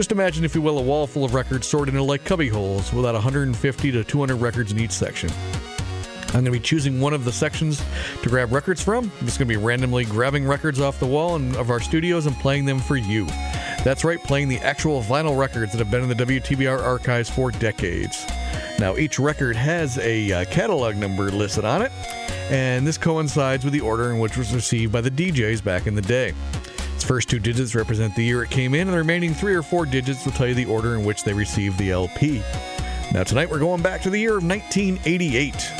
Just imagine, if you will, a wall full of records sorted into like cubby holes with about 150 to 200 records in each section. I'm going to be choosing one of the sections to grab records from. I'm just going to be randomly grabbing records off the wall and of our studios and playing them for you. That's right, playing the actual vinyl records that have been in the WTBR archives for decades. Now, each record has a uh, catalog number listed on it, and this coincides with the order in which it was received by the DJs back in the day. Its first two digits represent the year it came in, and the remaining three or four digits will tell you the order in which they received the LP. Now, tonight we're going back to the year of 1988.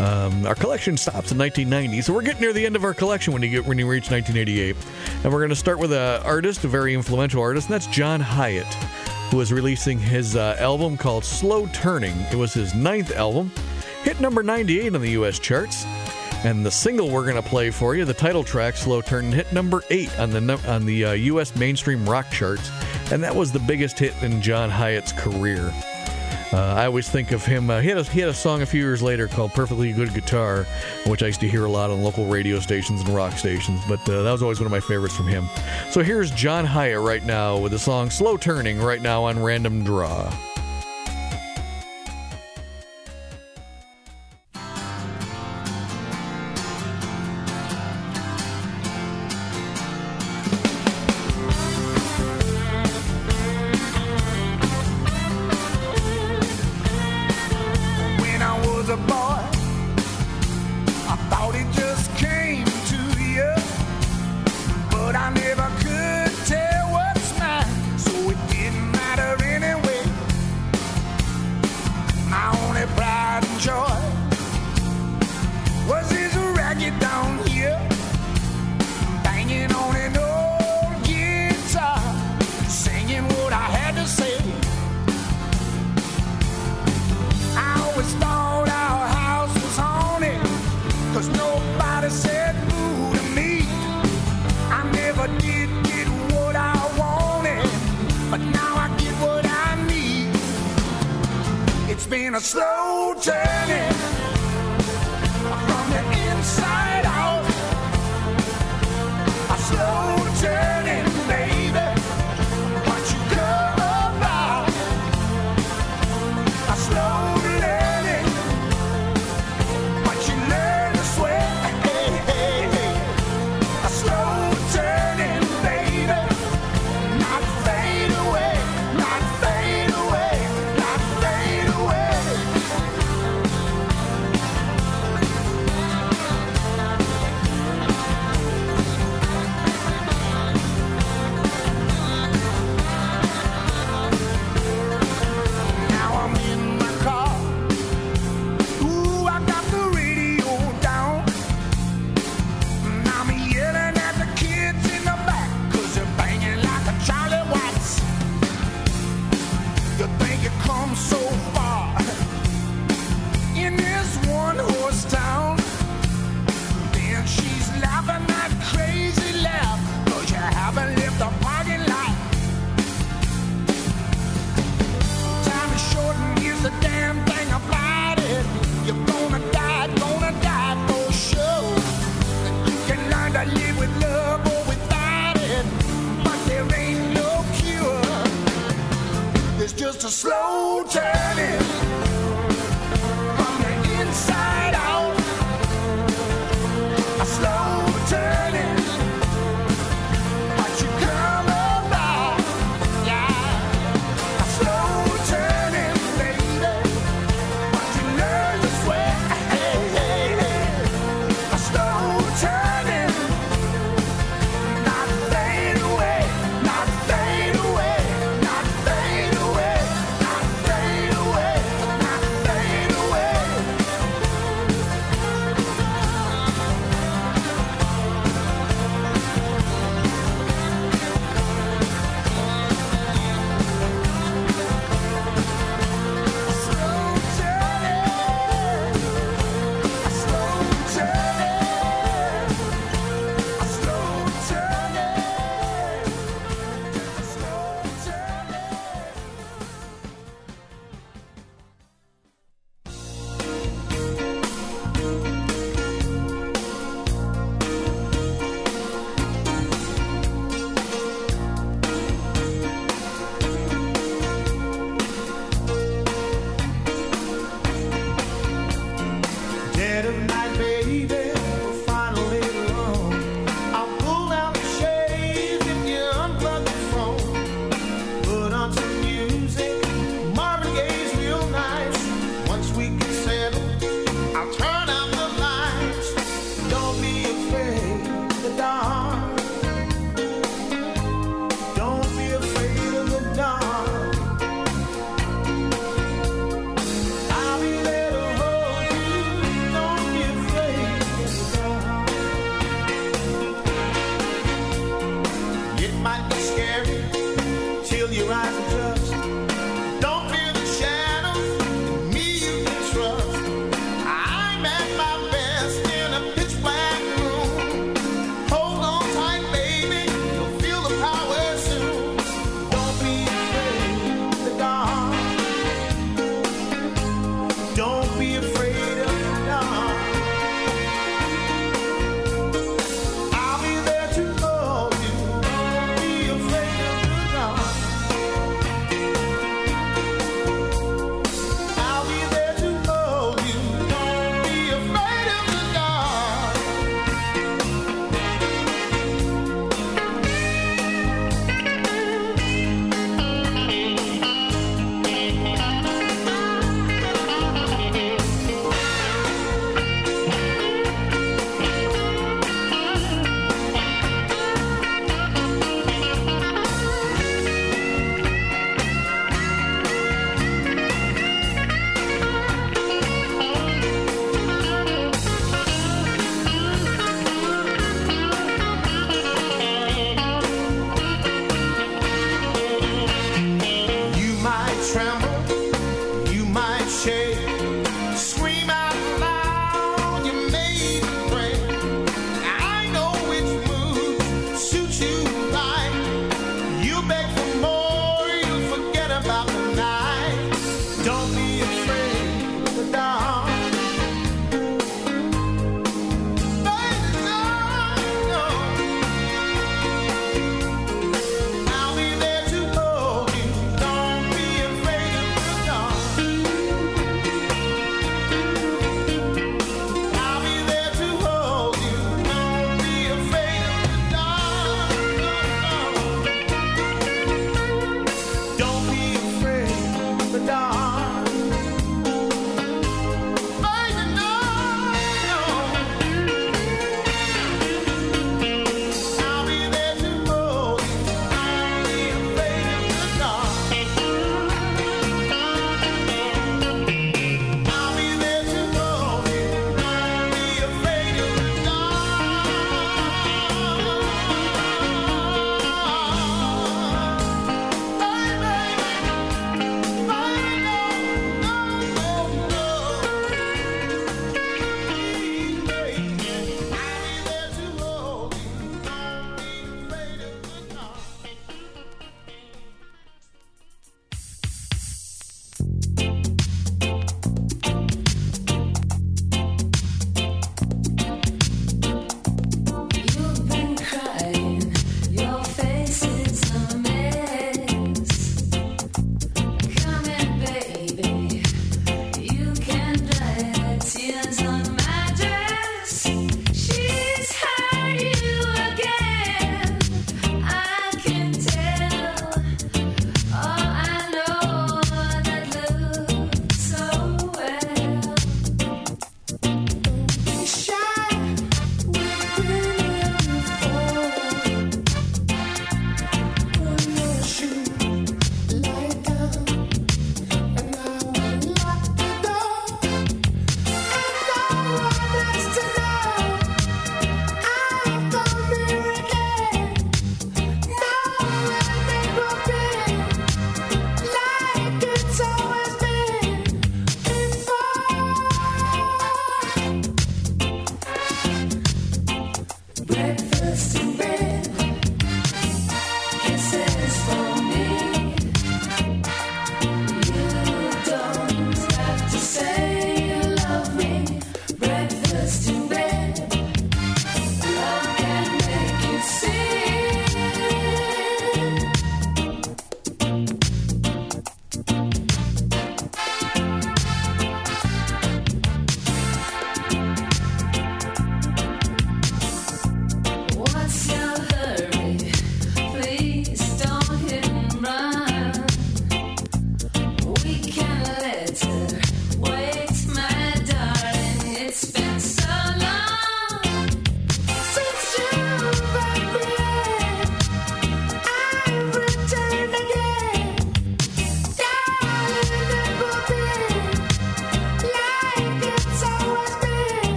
Um, our collection stops in 1990, so we're getting near the end of our collection when you get when you reach 1988. And we're going to start with an artist, a very influential artist, and that's John Hiatt, who is releasing his uh, album called Slow Turning. It was his ninth album, hit number 98 on the U.S. charts. And the single we're going to play for you, the title track, "Slow Turn," hit number eight on the on the uh, U.S. mainstream rock charts, and that was the biggest hit in John Hiatt's career. Uh, I always think of him. Uh, he, had a, he had a song a few years later called "Perfectly Good Guitar," which I used to hear a lot on local radio stations and rock stations. But uh, that was always one of my favorites from him. So here's John Hiatt right now with the song "Slow Turning" right now on Random Draw.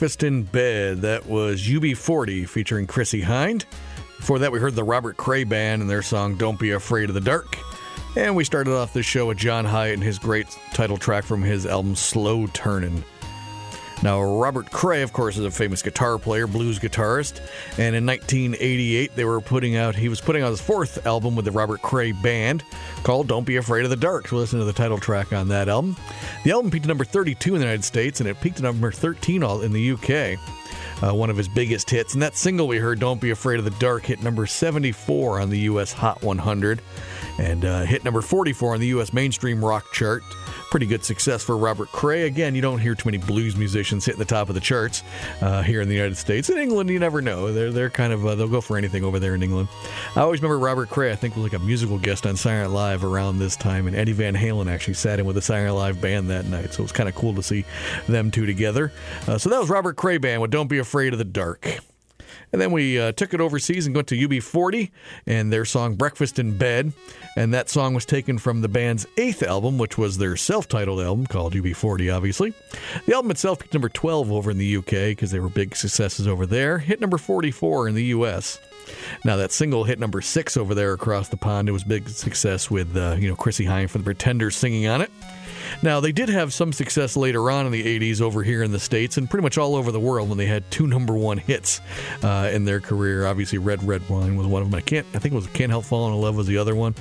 Breakfast in Bed. That was UB40 featuring Chrissie Hynde. Before that, we heard the Robert Cray Band and their song Don't Be Afraid of the Dark. And we started off the show with John Hiatt and his great title track from his album Slow Turnin'. Now, Robert Cray, of course, is a famous guitar player, blues guitarist, and in 1988 they were putting out he was putting out his fourth album with the Robert Cray Band called "Don't Be Afraid of the Dark." So listen to the title track on that album. The album peaked at number 32 in the United States, and it peaked at number 13 in the UK. Uh, one of his biggest hits, and that single we heard, "Don't Be Afraid of the Dark," hit number 74 on the U.S. Hot 100, and uh, hit number 44 on the U.S. mainstream rock chart pretty good success for Robert Cray. Again, you don't hear too many blues musicians hitting the top of the charts uh, here in the United States. In England, you never know. They're they're kind of uh, they'll go for anything over there in England. I always remember Robert Cray. I think was like a musical guest on Siren Live around this time, and Eddie Van Halen actually sat in with the Siren Live band that night. So it was kind of cool to see them two together. Uh, so that was Robert Cray band with "Don't Be Afraid of the Dark." And then we uh, took it overseas and went to UB40 and their song Breakfast in Bed. And that song was taken from the band's eighth album, which was their self titled album called UB40, obviously. The album itself peaked number 12 over in the UK because they were big successes over there, hit number 44 in the US. Now that single hit number six over there across the pond. It was big success with uh, you know Chrissie Hynde from the Pretenders singing on it. Now, they did have some success later on in the 80s over here in the States and pretty much all over the world when they had two number one hits uh, in their career. Obviously, Red Red Wine was one of them. I can't, I think it was Can't Help Falling in Love was the other one.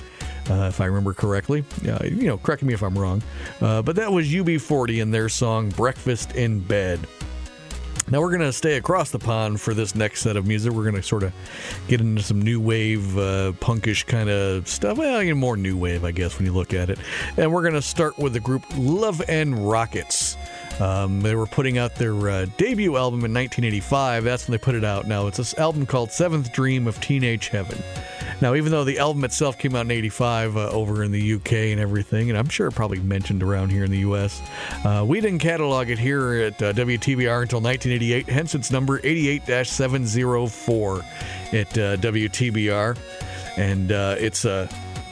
Uh, if I remember correctly. Uh, you know, correct me if I'm wrong. Uh, but that was UB40 and their song Breakfast in Bed. Now we're going to stay across the pond for this next set of music. We're going to sort of get into some new wave, uh, punkish kind of stuff. Well, you know, more new wave, I guess, when you look at it. And we're going to start with the group Love and Rockets. Um, they were putting out their uh, debut album in 1985. That's when they put it out. Now it's this album called Seventh Dream of Teenage Heaven. Now, even though the album itself came out in '85 uh, over in the UK and everything, and I'm sure probably mentioned around here in the US, uh, we didn't catalog it here at uh, WTBR until 1988. Hence, its number 88-704 at uh, WTBR, and uh, it's a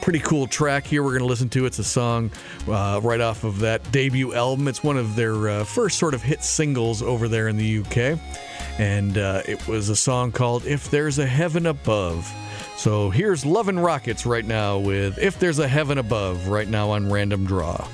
pretty cool track here we're going to listen to. It's a song uh, right off of that debut album. It's one of their uh, first sort of hit singles over there in the UK. And uh, it was a song called If There's a Heaven Above. So here's Love and Rockets right now with If There's a Heaven Above right now on Random Draw.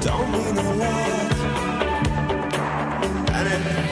Don't mean a lot. And it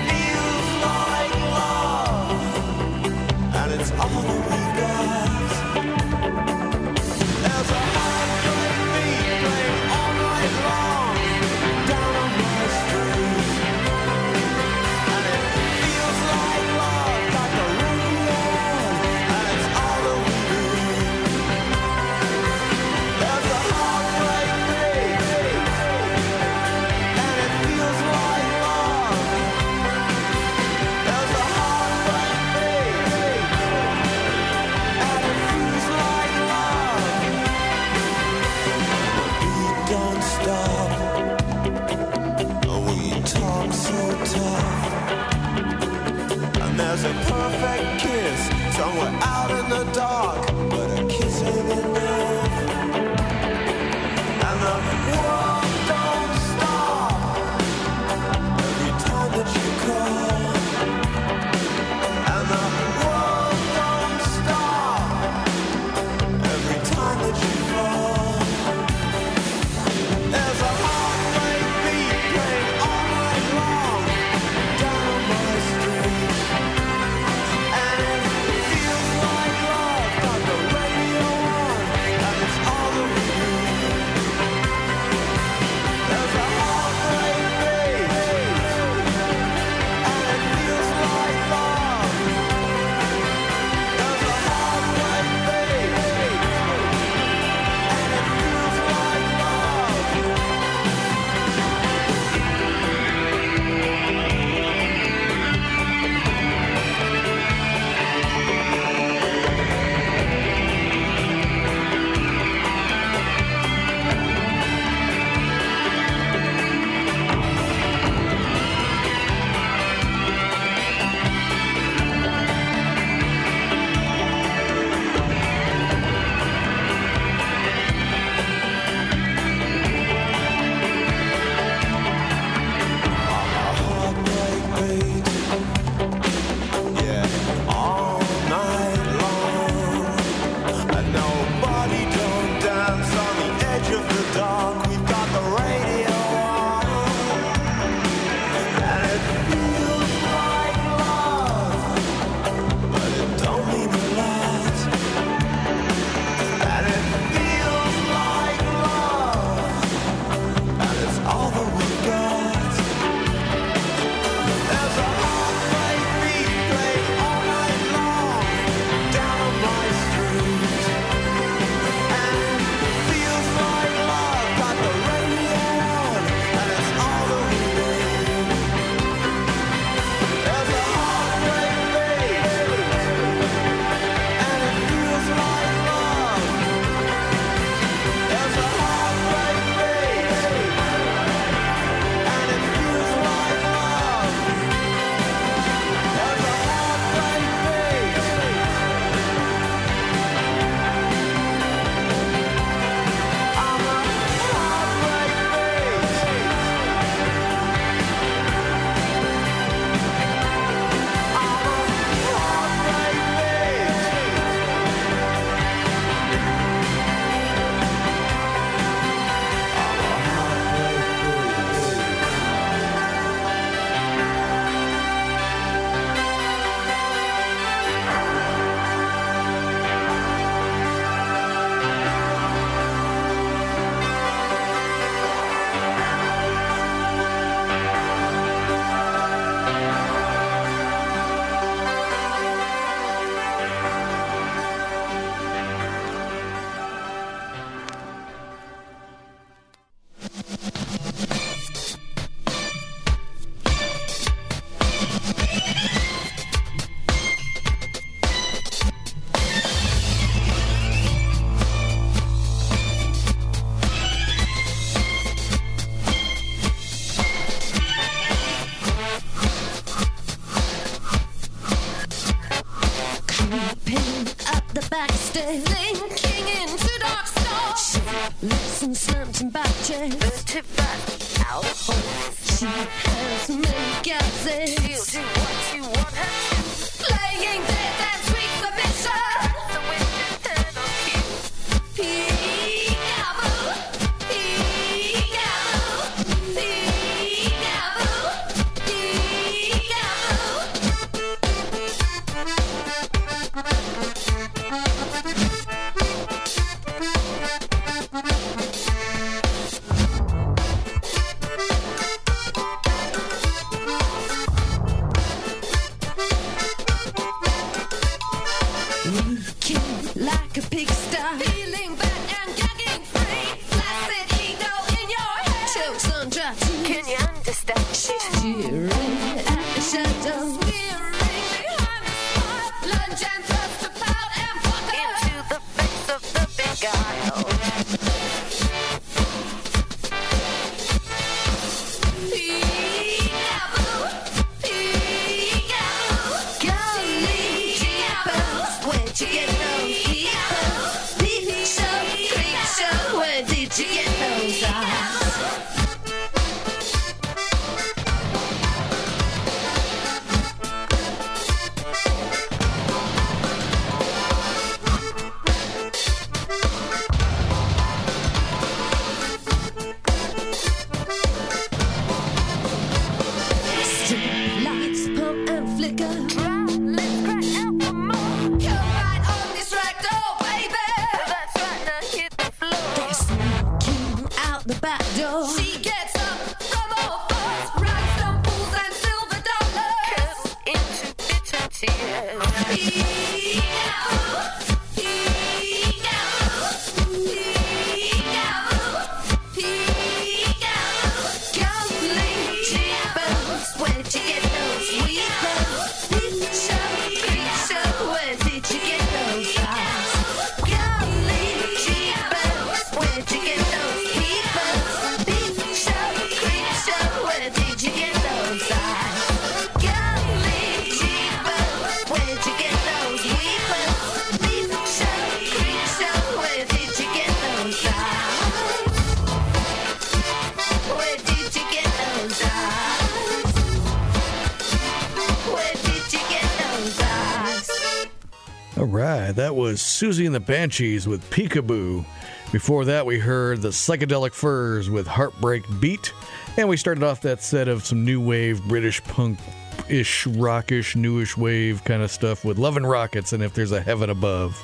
Siouxsie and the Banshees with Peekaboo. Before that, we heard the Psychedelic Furs with Heartbreak Beat. And we started off that set of some new wave British punk ish, rockish, newish wave kind of stuff with Love and Rockets and If There's a Heaven Above.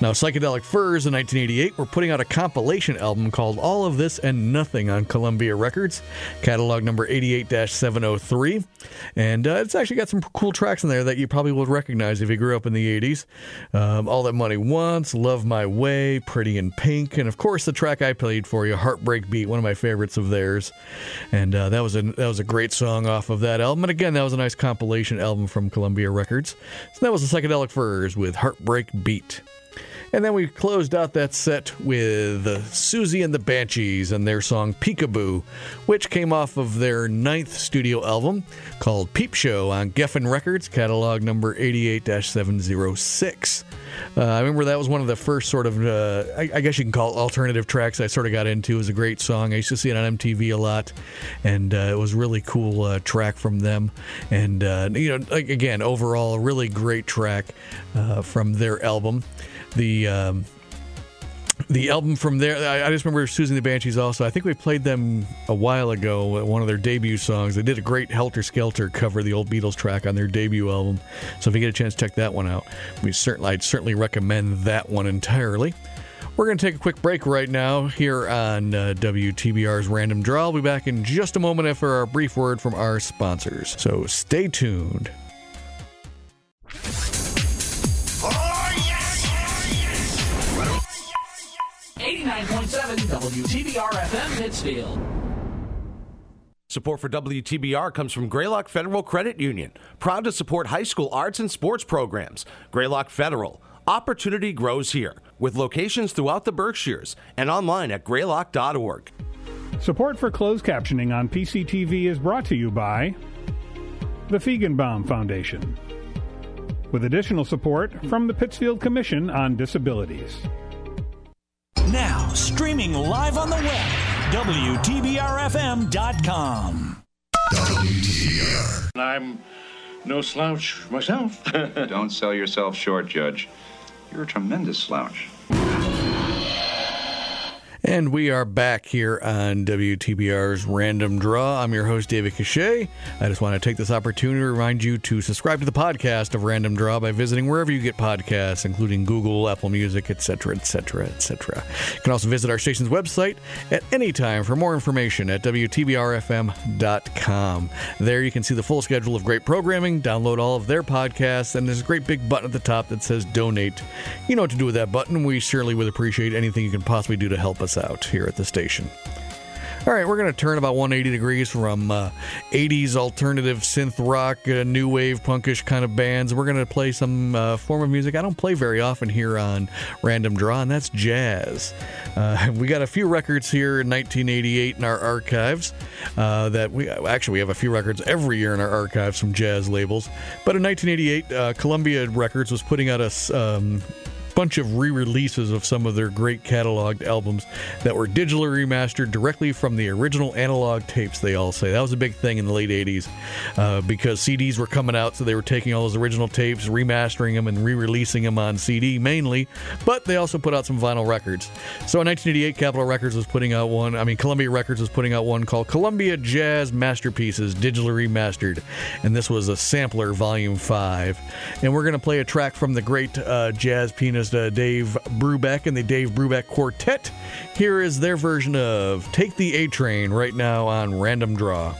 Now, Psychedelic Furs in 1988 were putting out a compilation album called All of This and Nothing on Columbia Records, catalog number 88 703. And uh, it's actually got some cool tracks in there that you probably would recognize if you grew up in the 80s. Um, All That Money Wants, Love My Way, Pretty in Pink, and of course the track I played for you, Heartbreak Beat, one of my favorites of theirs. And uh, that was a that was a great song off of that album. And again, that was a nice compilation album from Columbia Records. So that was the Psychedelic Furs with Heartbreak Beat. And then we closed out that set with Siouxsie and the Banshees and their song Peekaboo, which came off of their ninth studio album called Peep Show on Geffen Records, catalog number 88 706. Uh, I remember that was one of the first sort of, uh, I, I guess you can call it alternative tracks I sort of got into. It was a great song. I used to see it on MTV a lot, and uh, it was really cool uh, track from them. And, uh, you know, again, overall, a really great track uh, from their album. The. Um, the album from there, I, I just remember Susan the Banshees also. I think we played them a while ago, one of their debut songs. They did a great Helter Skelter cover, the old Beatles track on their debut album. So if you get a chance, check that one out. We certainly, I'd certainly recommend that one entirely. We're going to take a quick break right now here on uh, WTBR's Random Draw. I'll be back in just a moment after our brief word from our sponsors. So stay tuned. 89.7 WTBR FM Pittsfield. Support for WTBR comes from Greylock Federal Credit Union, proud to support high school arts and sports programs. Greylock Federal, opportunity grows here, with locations throughout the Berkshires and online at greylock.org. Support for closed captioning on PCTV is brought to you by the Feigenbaum Foundation, with additional support from the Pittsfield Commission on Disabilities. Now, streaming live on the web, WTBRFM.com. WTBR. I'm no slouch myself. Don't sell yourself short, Judge. You're a tremendous slouch. And we are back here on WTBR's Random Draw. I'm your host, David Cachet. I just want to take this opportunity to remind you to subscribe to the podcast of Random Draw by visiting wherever you get podcasts, including Google, Apple Music, etc., etc., etc. You can also visit our station's website at any time for more information at WTBRFM.com. There you can see the full schedule of great programming, download all of their podcasts, and there's a great big button at the top that says donate. You know what to do with that button. We surely would appreciate anything you can possibly do to help us out here at the station. All right, we're going to turn about 180 degrees from uh, 80s alternative synth rock, uh, new wave, punkish kind of bands. We're going to play some uh, form of music I don't play very often here on Random Draw, and that's jazz. Uh, we got a few records here in 1988 in our archives uh, that we actually we have a few records every year in our archives from jazz labels. But in 1988, uh, Columbia Records was putting out a um, bunch of re-releases of some of their great cataloged albums that were digitally remastered directly from the original analog tapes. They all say that was a big thing in the late '80s uh, because CDs were coming out, so they were taking all those original tapes, remastering them, and re-releasing them on CD mainly. But they also put out some vinyl records. So in 1988, Capitol Records was putting out one. I mean, Columbia Records was putting out one called Columbia Jazz Masterpieces, digitally remastered, and this was a sampler, Volume Five. And we're gonna play a track from the great uh, jazz pianist uh, Dave Brubeck and the Dave Brubeck Quartet. Here is their version of "Take the A Train" right now on Random Draw.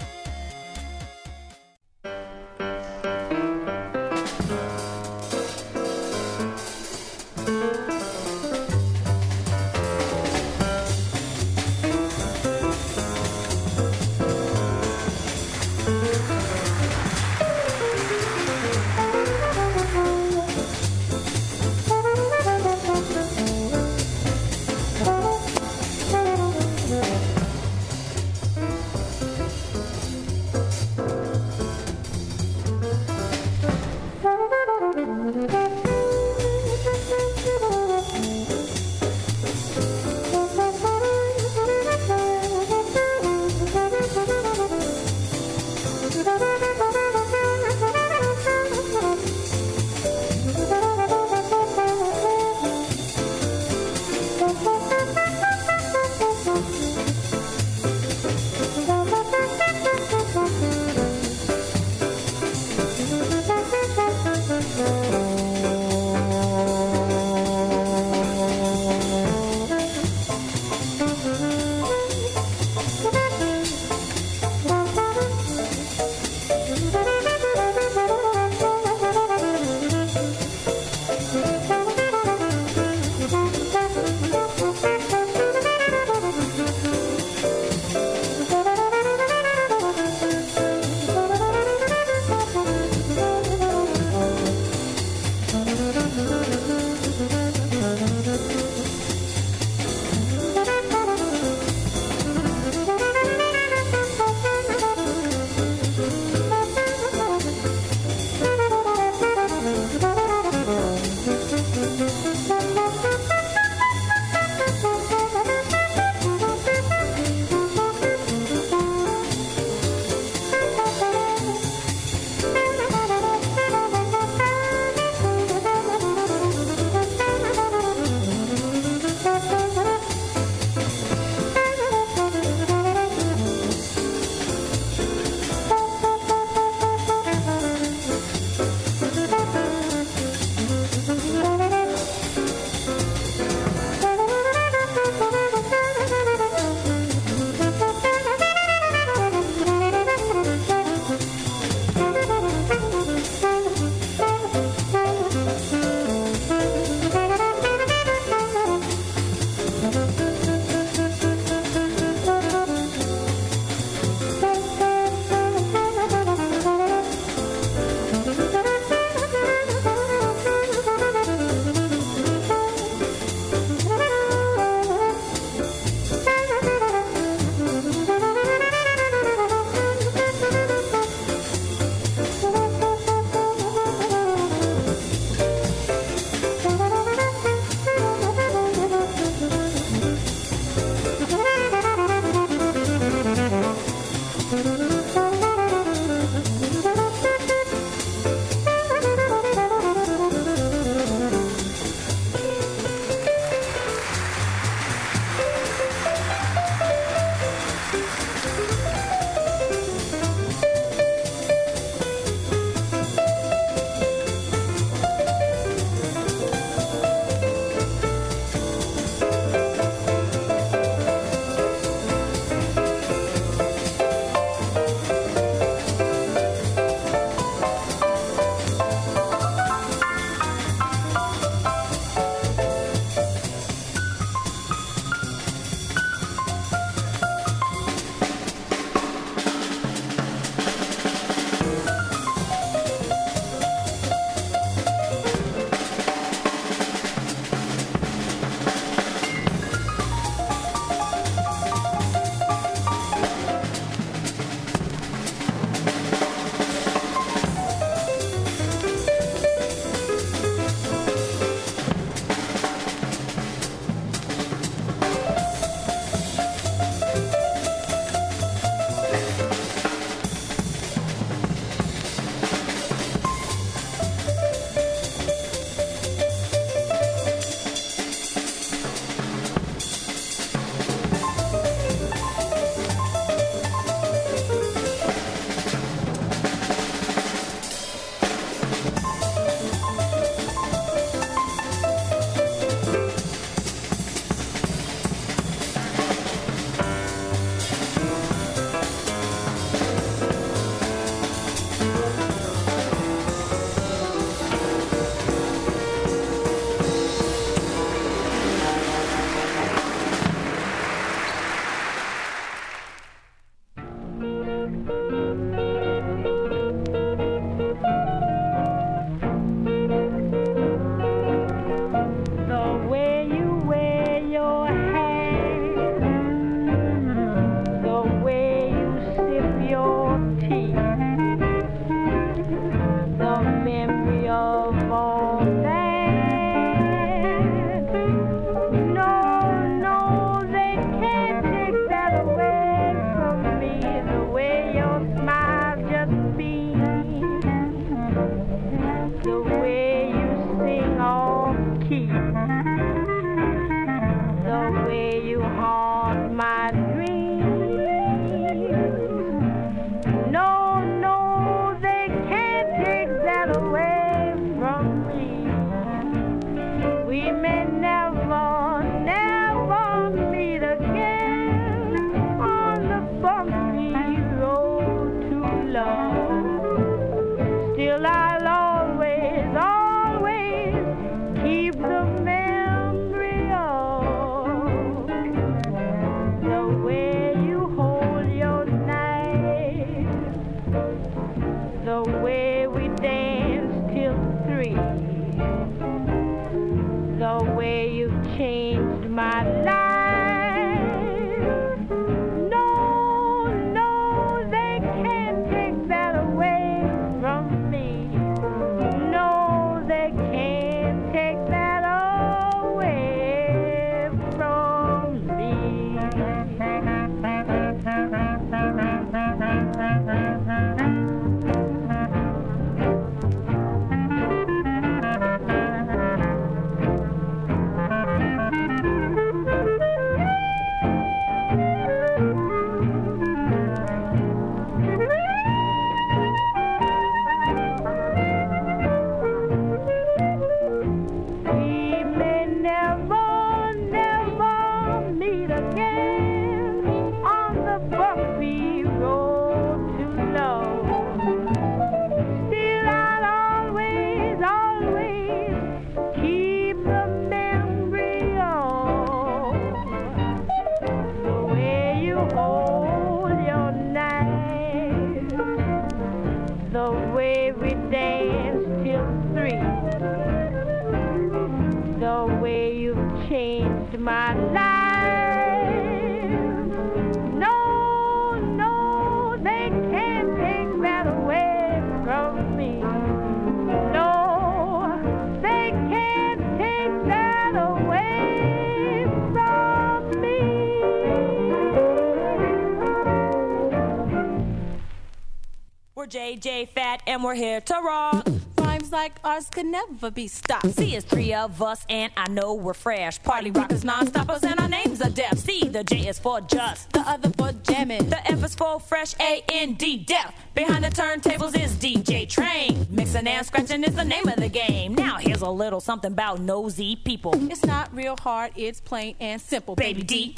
Could never be stopped. See, it's three of us and I know we're fresh. Party rockers, non-stoppers, and our names are def. See, the J is for just, the other for jamming. The F is for fresh, A-N-D, def. Behind the turntables is DJ Train. Mixing and scratching is the name of the game. Now here's a little something about nosy people. It's not real hard, it's plain and simple. Baby D.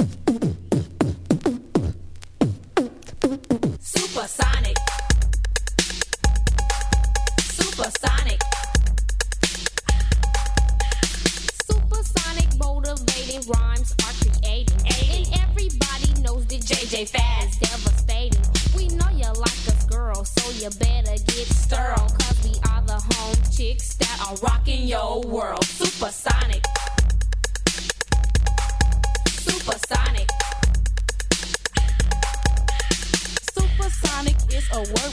Supersonic. Supersonic motivating rhymes are creating. And everybody knows that JJ Fad is devastating. We know you like us, girl, so you better get stirred. Cause we are the home chicks that are rocking your world. Supersonic.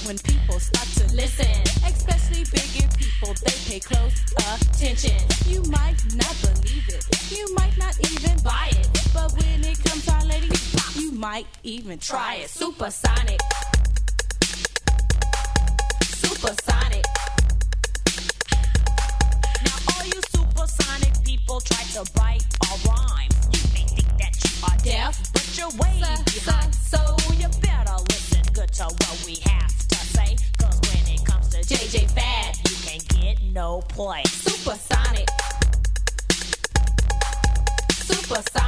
When people start to listen. Especially bigger people, they pay close attention. You might not believe it, you might not even buy it. But when it comes to our lady, you might even try it. Supersonic. Supersonic. Now all you supersonic people try to bite our rhymes. You may think that you are def, but you're way behind. So you better listen good to what we have JJ Fad, you can get no play. Supersonic. Supersonic.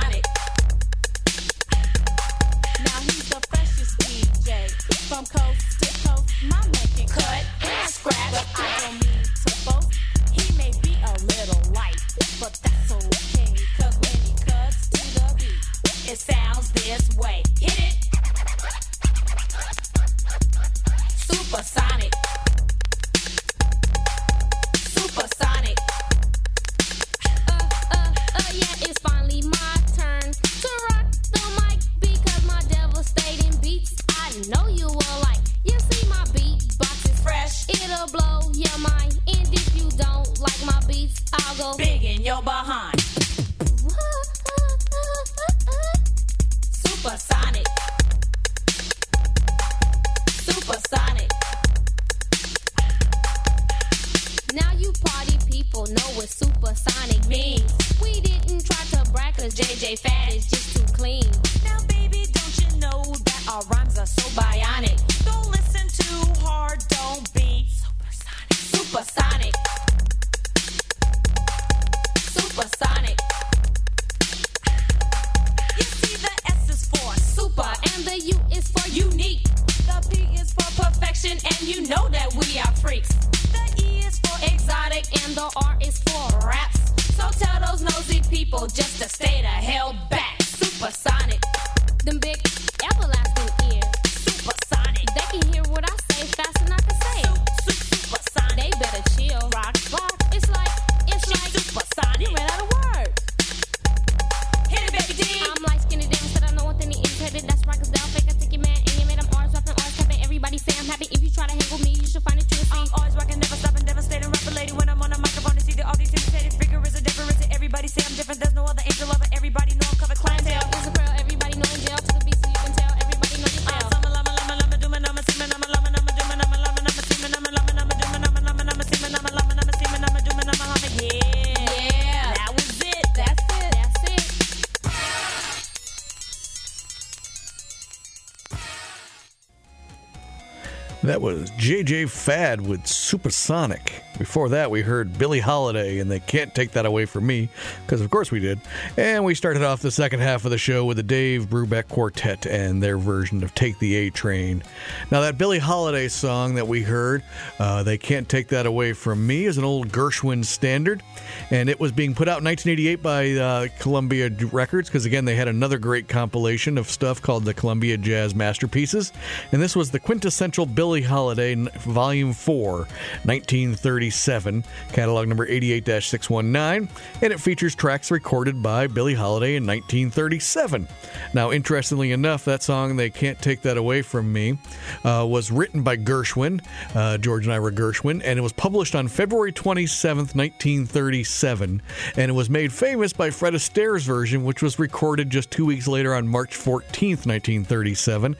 JJ Fad with Supersonic. Before that, we heard Billie Holiday, and they can't take that away from me, because of course we did. And we started off the second half of the show with the Dave Brubeck Quartet and their version of Take the A Train. Now, that Billie Holiday song that we heard, uh, They Can't Take That Away from Me, is an old Gershwin standard, and it was being put out in 1988 by uh, Columbia Records, because again, they had another great compilation of stuff called the Columbia Jazz Masterpieces, and this was the quintessential Billie Holiday Volume 4, 1937, catalog number 88 619, and it features tracks recorded by Billie Holiday in 1937. Now, interestingly enough, that song, They Can't Take That Away From Me, uh, was written by Gershwin, uh, George and Ira Gershwin, and it was published on February 27th, 1937, and it was made famous by Fred Astaire's version, which was recorded just two weeks later on March 14th, 1937.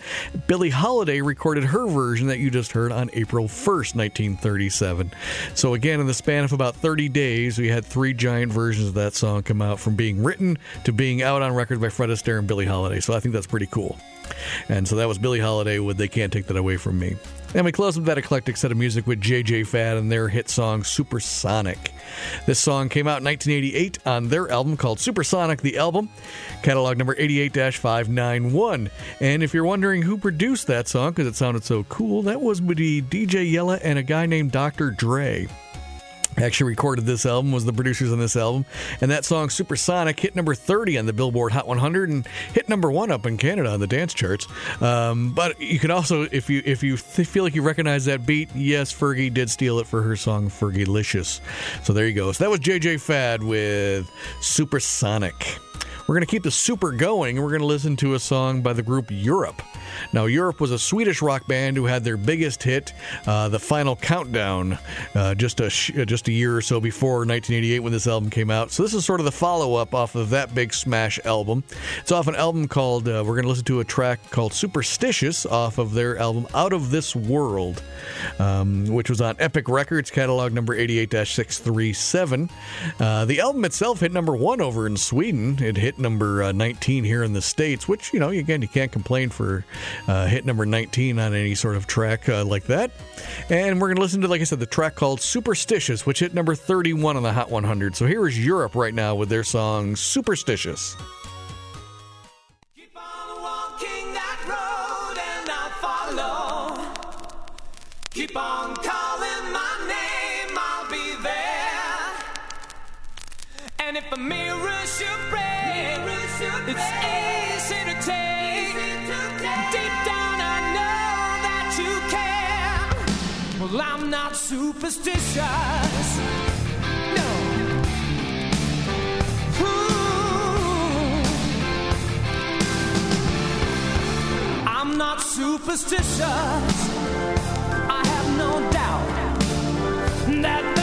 Billie Holiday recorded her version that you just heard on April 1st, 1937. So, again, in the span of about 30 days, we had three giant versions of that song come out from being written to being out on record by Fred Astaire and Billie Holiday. So, I think that's pretty cool. And so that was Billie Holiday with They Can't Take That Away From Me. And we close with that eclectic set of music with JJ Fad and their hit song Supersonic. This song came out in 1988 on their album called Supersonic the Album, catalog number 88 591. And if you're wondering who produced that song because it sounded so cool, that was with DJ Yella and a guy named Dr. Dre actually recorded this album was the producers on this album. And that song supersonic hit number 30 on the billboard hot 100 and hit number one up in canada on the dance charts. Um, but you can also if you if you th- feel like you recognize that beat yes fergie did steal it for her song Fergalicious so there you go. So that was jj fad with supersonic we're going to keep the super going and we're going to listen to a song by the group Europe. Now, Europe was a Swedish rock band who had their biggest hit, uh, The Final Countdown, uh, just, a sh- uh, just a year or so before 1988 when this album came out. So, this is sort of the follow up off of that big smash album. It's off an album called, uh, we're going to listen to a track called Superstitious off of their album Out of This World, um, which was on Epic Records, catalog number 88 637. Uh, the album itself hit number one over in Sweden. It hit number uh, 19 here in the States, which, you know, again, you can't complain for uh, hit number 19 on any sort of track uh, like that. And we're going to listen to, like I said, the track called Superstitious, which hit number 31 on the Hot 100. So here is Europe right now with their song Superstitious. Superstitious. No. Ooh. I'm not superstitious. I have no doubt that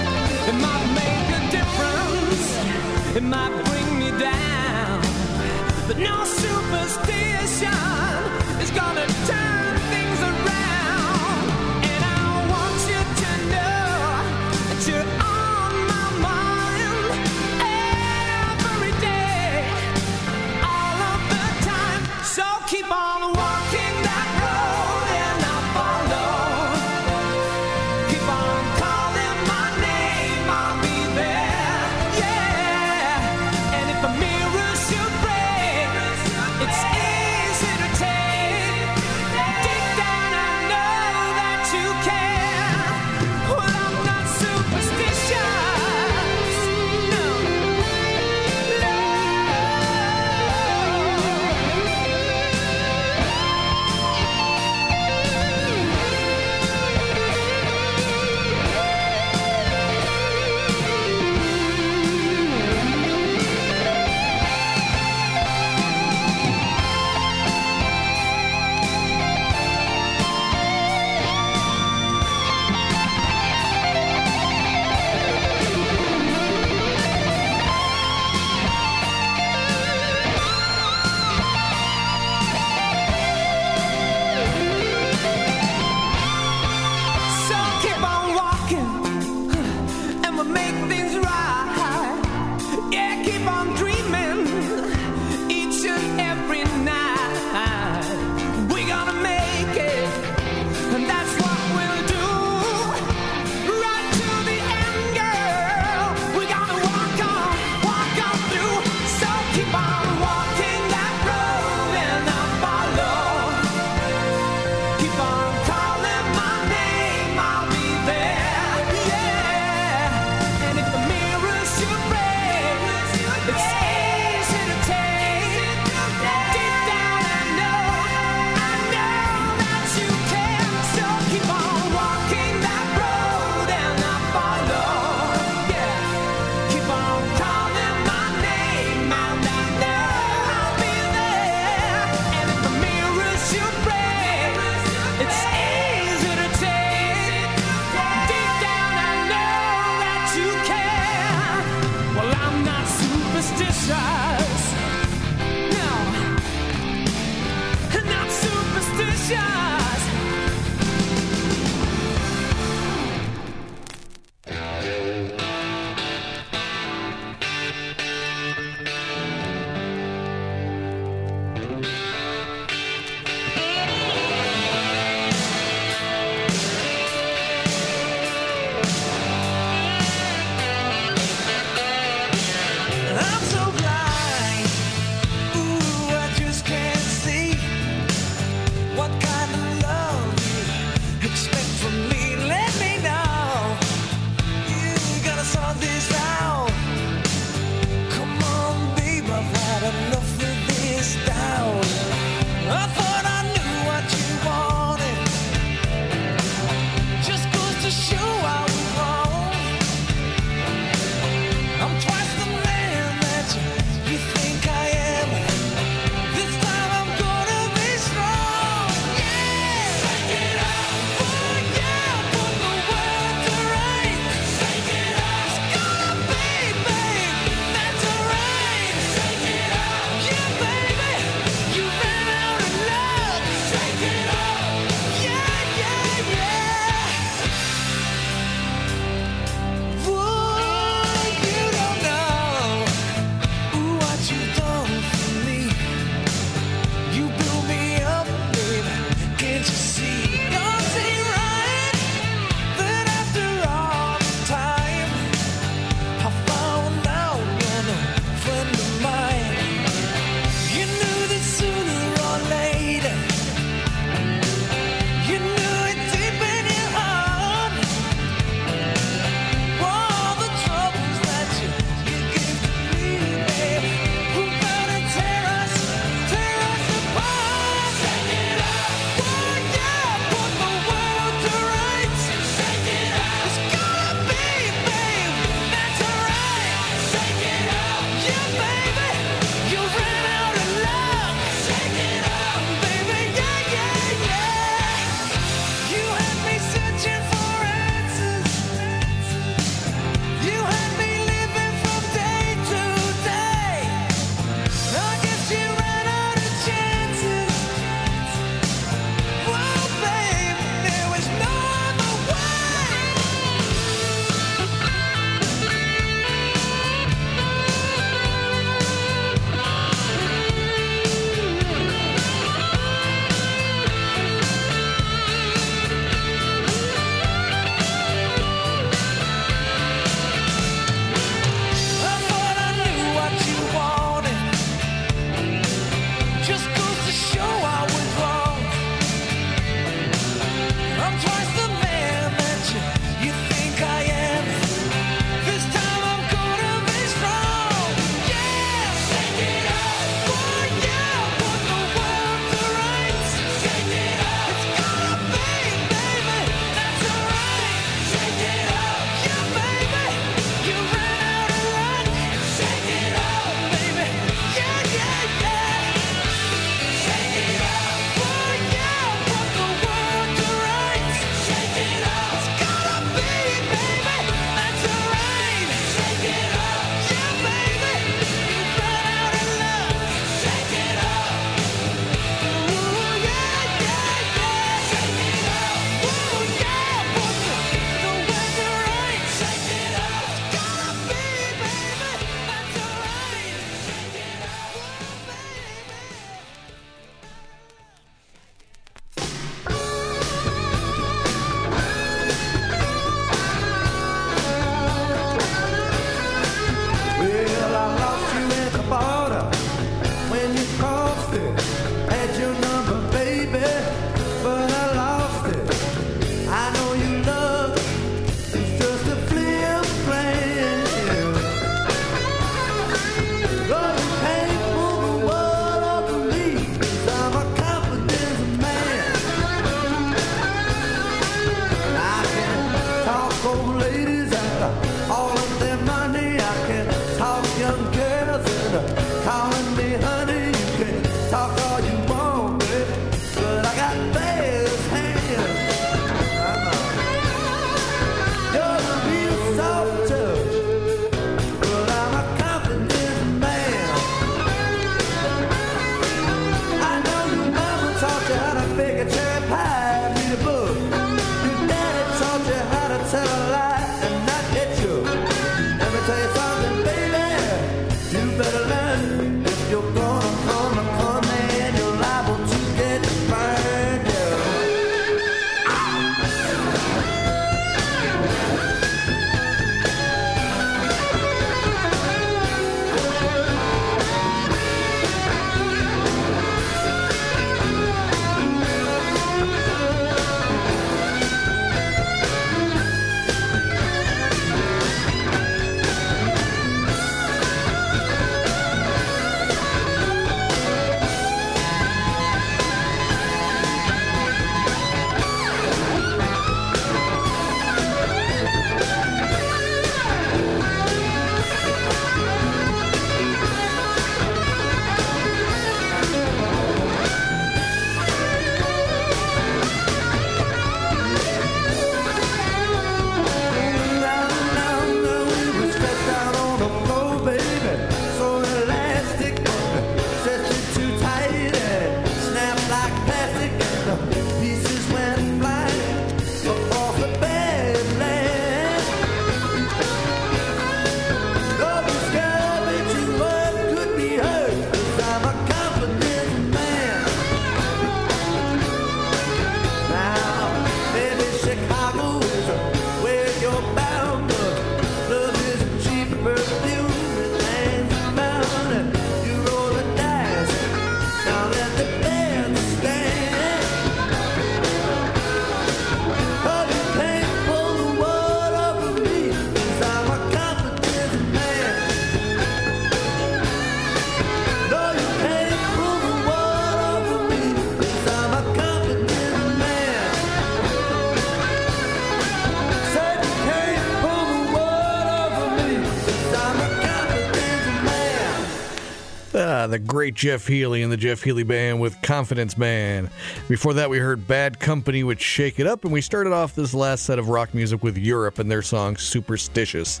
great Jeff Healey and the Jeff Healey Band with Confidence Man. Before that, we heard Bad Company with Shake It Up, and we started off this last set of rock music with Europe and their song Superstitious.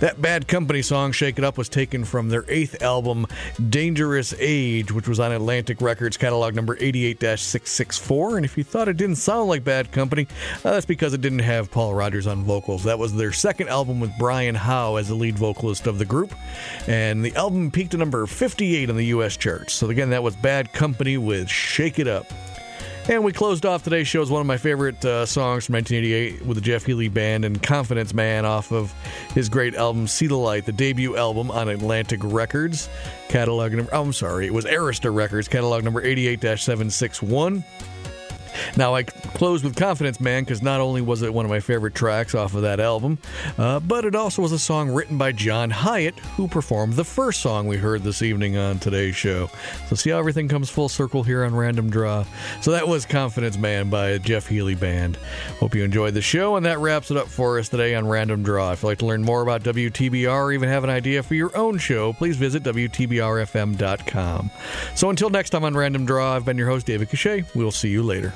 That Bad Company song, Shake It Up, was taken from their eighth album, Dangerous Age, which was on Atlantic Records catalog number 88 664. And if you thought it didn't sound like Bad Company, uh, that's because it didn't have Paul Rodgers on vocals. That was their second album with Brian Howe as the lead vocalist of the group. And the album peaked at number 58 on the U.S. charts. So again, that was Bad Company with Shake It Up. And we closed off today's show with one of my favorite uh, songs from 1988 with the Jeff Healey Band and Confidence Man off of his great album See the Light, the debut album on Atlantic Records, catalog number, I'm sorry, it was Arista Records, catalog number 88 761. Now, I closed with Confidence Man because not only was it one of my favorite tracks off of that album, uh, but it also was a song written by John Hiatt, who performed the first song we heard this evening on today's show. So, see how everything comes full circle here on Random Draw. So, that was Confidence Man by Jeff Healey Band. Hope you enjoyed the show, and that wraps it up for us today on Random Draw. If you'd like to learn more about WTBR or even have an idea for your own show, please visit WTBRFM.com. So, until next time on Random Draw, I've been your host, David Cachet. We'll see you later.